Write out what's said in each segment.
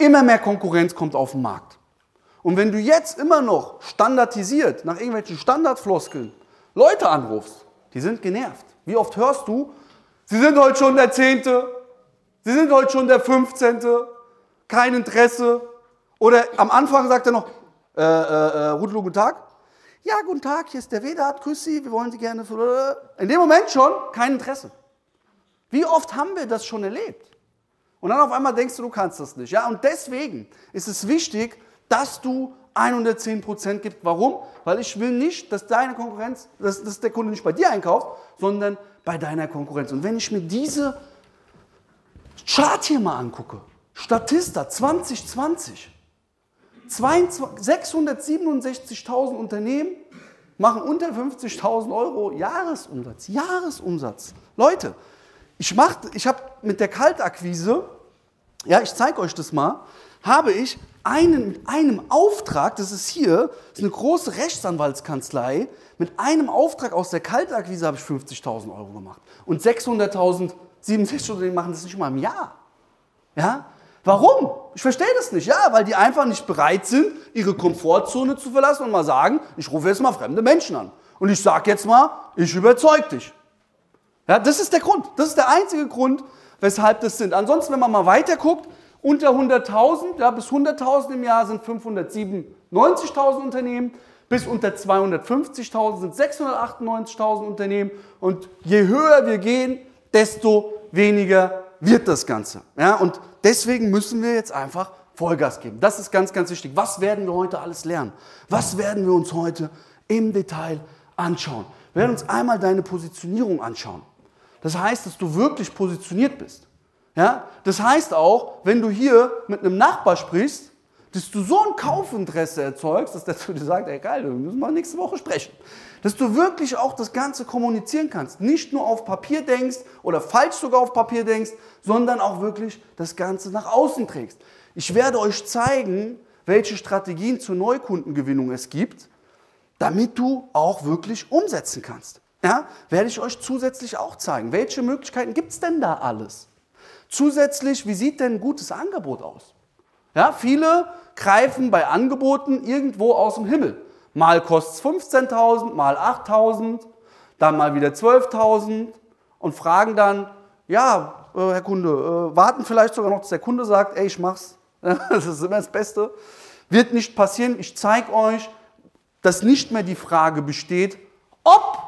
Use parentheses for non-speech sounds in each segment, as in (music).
Immer mehr Konkurrenz kommt auf den Markt. Und wenn du jetzt immer noch standardisiert nach irgendwelchen Standardfloskeln Leute anrufst, die sind genervt. Wie oft hörst du, sie sind heute schon der Zehnte, sie sind heute schon der Fünfzehnte, kein Interesse. Oder am Anfang sagt er noch, äh, äh, äh Rudlo, guten Tag. Ja, guten Tag, hier ist der Vedat, grüß Sie, wir wollen Sie gerne. In dem Moment schon kein Interesse. Wie oft haben wir das schon erlebt? Und dann auf einmal denkst du, du kannst das nicht. Ja, und deswegen ist es wichtig, dass du 110 Prozent gibst. Warum? Weil ich will nicht, dass deine Konkurrenz, dass, dass der Kunde nicht bei dir einkauft, sondern bei deiner Konkurrenz. Und wenn ich mir diese Chart hier mal angucke, Statista 2020, 667.000 Unternehmen machen unter 50.000 Euro Jahresumsatz. Jahresumsatz. Leute, ich, ich habe mit der Kaltakquise, ja, ich zeige euch das mal, habe ich einen, mit einem Auftrag, das ist hier, das ist eine große Rechtsanwaltskanzlei, mit einem Auftrag aus der Kaltakquise habe ich 50.000 Euro gemacht. Und 600.000, 67 Unternehmen machen das nicht mal im Jahr. Ja? Warum? Ich verstehe das nicht. Ja, weil die einfach nicht bereit sind, ihre Komfortzone zu verlassen und mal sagen, ich rufe jetzt mal fremde Menschen an. Und ich sage jetzt mal, ich überzeug dich. Ja, das ist der Grund. Das ist der einzige Grund, weshalb das sind. Ansonsten, wenn man mal weiter guckt, unter 100.000, ja, bis 100.000 im Jahr sind 597.000 Unternehmen. Bis unter 250.000 sind 698.000 Unternehmen. Und je höher wir gehen, desto weniger wird das Ganze. Ja, und deswegen müssen wir jetzt einfach Vollgas geben. Das ist ganz, ganz wichtig. Was werden wir heute alles lernen? Was werden wir uns heute im Detail anschauen? Wir werden uns einmal deine Positionierung anschauen. Das heißt, dass du wirklich positioniert bist. Ja? Das heißt auch, wenn du hier mit einem Nachbar sprichst, dass du so ein Kaufinteresse erzeugst, dass der zu dir sagt, ey geil, wir müssen mal nächste Woche sprechen. Dass du wirklich auch das Ganze kommunizieren kannst. Nicht nur auf Papier denkst oder falsch sogar auf Papier denkst, sondern auch wirklich das Ganze nach außen trägst. Ich werde euch zeigen, welche Strategien zur Neukundengewinnung es gibt, damit du auch wirklich umsetzen kannst. Ja, werde ich euch zusätzlich auch zeigen. Welche Möglichkeiten gibt es denn da alles? Zusätzlich, wie sieht denn ein gutes Angebot aus? Ja, viele greifen bei Angeboten irgendwo aus dem Himmel. Mal kostet es 15.000, mal 8.000, dann mal wieder 12.000 und fragen dann, ja, äh, Herr Kunde, äh, warten vielleicht sogar noch, dass der Kunde sagt, ey, ich mach's. (laughs) das ist immer das Beste. Wird nicht passieren. Ich zeige euch, dass nicht mehr die Frage besteht, ob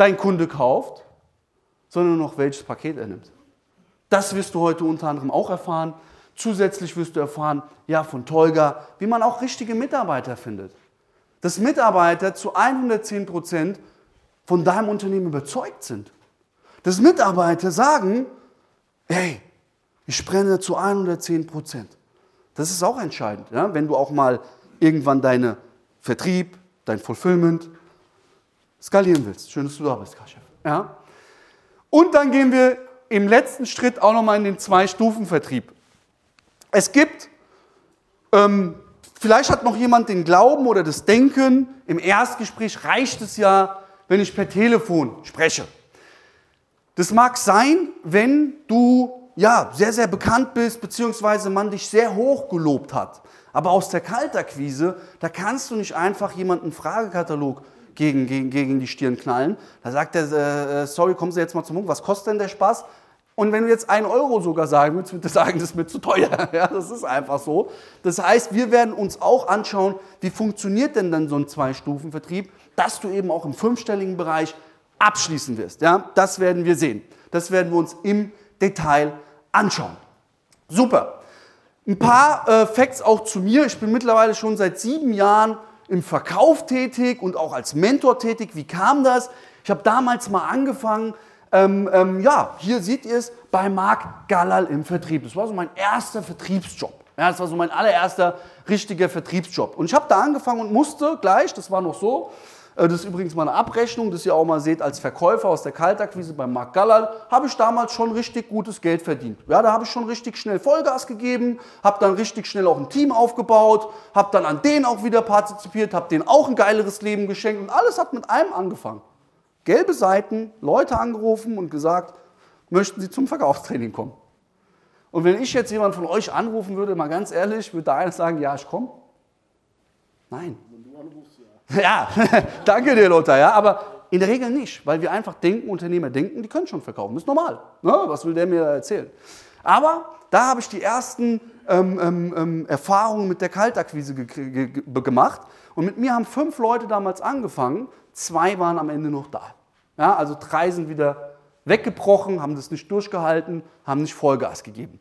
dein Kunde kauft, sondern noch welches Paket er nimmt. Das wirst du heute unter anderem auch erfahren. Zusätzlich wirst du erfahren, ja, von Tolga, wie man auch richtige Mitarbeiter findet. Dass Mitarbeiter zu 110 Prozent von deinem Unternehmen überzeugt sind. Dass Mitarbeiter sagen, hey, ich brenne zu 110 Prozent. Das ist auch entscheidend, ja? wenn du auch mal irgendwann deinen Vertrieb, dein Fulfillment skalieren willst. Schön, dass du da bist, Chef. Ja? Und dann gehen wir im letzten Schritt auch nochmal in den Zwei-Stufen-Vertrieb. Es gibt, ähm, vielleicht hat noch jemand den Glauben oder das Denken, im Erstgespräch reicht es ja, wenn ich per Telefon spreche. Das mag sein, wenn du ja, sehr, sehr bekannt bist, beziehungsweise man dich sehr hoch gelobt hat. Aber aus der Kaltakquise, da kannst du nicht einfach jemanden Fragekatalog gegen, gegen, gegen die Stirn knallen. Da sagt er, äh, äh, sorry, kommen Sie jetzt mal zum Punkt, was kostet denn der Spaß? Und wenn du jetzt ein Euro sogar sagen würdest, würde ich sagen, das ist mir zu teuer. (laughs) Ja, das ist einfach so. Das heißt, wir werden uns auch anschauen, wie funktioniert denn dann so ein Zwei-Stufen-Vertrieb, dass du eben auch im fünfstelligen Bereich abschließen wirst. Ja, das werden wir sehen. Das werden wir uns im Detail anschauen. Super. Ein paar äh, Facts auch zu mir. Ich bin mittlerweile schon seit sieben Jahren im Verkauf tätig und auch als Mentor tätig. Wie kam das? Ich habe damals mal angefangen, ähm, ähm, ja, hier seht ihr es bei Marc Gallal im Vertrieb. Das war so mein erster Vertriebsjob. Ja, das war so mein allererster richtiger Vertriebsjob. Und ich habe da angefangen und musste gleich, das war noch so, das ist übrigens mal eine Abrechnung, dass ihr auch mal seht, als Verkäufer aus der Kaltakquise bei Marc Gallal, habe ich damals schon richtig gutes Geld verdient. Ja, da habe ich schon richtig schnell Vollgas gegeben, habe dann richtig schnell auch ein Team aufgebaut, habe dann an denen auch wieder partizipiert, habe denen auch ein geileres Leben geschenkt und alles hat mit einem angefangen gelbe Seiten, Leute angerufen und gesagt, möchten Sie zum Verkaufstraining kommen? Und wenn ich jetzt jemand von euch anrufen würde, mal ganz ehrlich, würde der eine sagen, ja, ich komme? Nein. (laughs) Ja, (laughs) danke dir, Lothar. Ja, aber in der Regel nicht, weil wir einfach denken, Unternehmer denken, die können schon verkaufen. Das ist normal. Ne? Was will der mir erzählen? Aber da habe ich die ersten ähm, ähm, ähm Erfahrungen mit der Kaltakquise ge ge gemacht. Und mit mir haben fünf Leute damals angefangen. Zwei waren am Ende noch da. Ja, also drei sind wieder weggebrochen, haben das nicht durchgehalten, haben nicht Vollgas gegeben.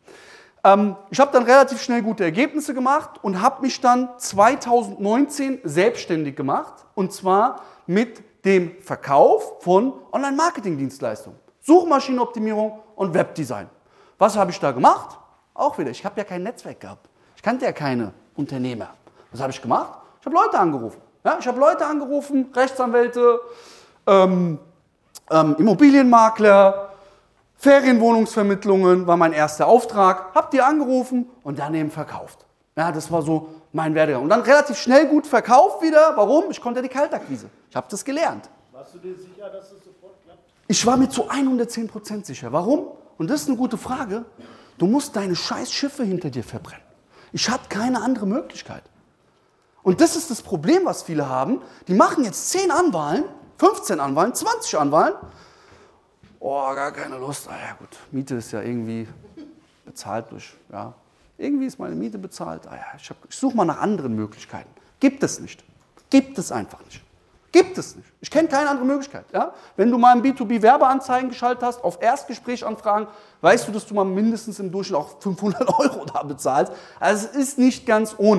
Ähm, ich habe dann relativ schnell gute Ergebnisse gemacht und habe mich dann 2019 selbstständig gemacht. Und zwar mit dem Verkauf von Online-Marketing-Dienstleistungen. Suchmaschinenoptimierung und Webdesign. Was habe ich da gemacht? Auch wieder, ich habe ja kein Netzwerk gehabt. Ich kannte ja keine Unternehmer. Was habe ich gemacht? Ich habe Leute angerufen. Ja, ich habe Leute angerufen, Rechtsanwälte, ähm, ähm, Immobilienmakler, Ferienwohnungsvermittlungen war mein erster Auftrag. Hab die angerufen und daneben verkauft. Ja, das war so mein Werdegang. Und dann relativ schnell gut verkauft wieder. Warum? Ich konnte die Kaltakquise. Ich habe das gelernt. Warst du dir sicher, dass es sofort klappt? Ich war mir zu 110% sicher. Warum? Und das ist eine gute Frage. Du musst deine scheiß Schiffe hinter dir verbrennen. Ich hatte keine andere Möglichkeit. Und das ist das Problem, was viele haben. Die machen jetzt 10 Anwahlen, 15 Anwahlen, 20 Anwahlen. Oh, gar keine Lust. Ah ja gut, Miete ist ja irgendwie bezahlt durch, ja, irgendwie ist meine Miete bezahlt. Ah ja, ich, ich suche mal nach anderen Möglichkeiten. Gibt es nicht. Gibt es einfach nicht. Gibt es nicht. Ich kenne keine andere Möglichkeit. Ja? Wenn du mal ein B2B-Werbeanzeigen geschaltet hast, auf Erstgesprächanfragen, weißt du, dass du mal mindestens im Durchschnitt auch 500 (laughs) Euro da bezahlst. Also es ist nicht ganz ohne.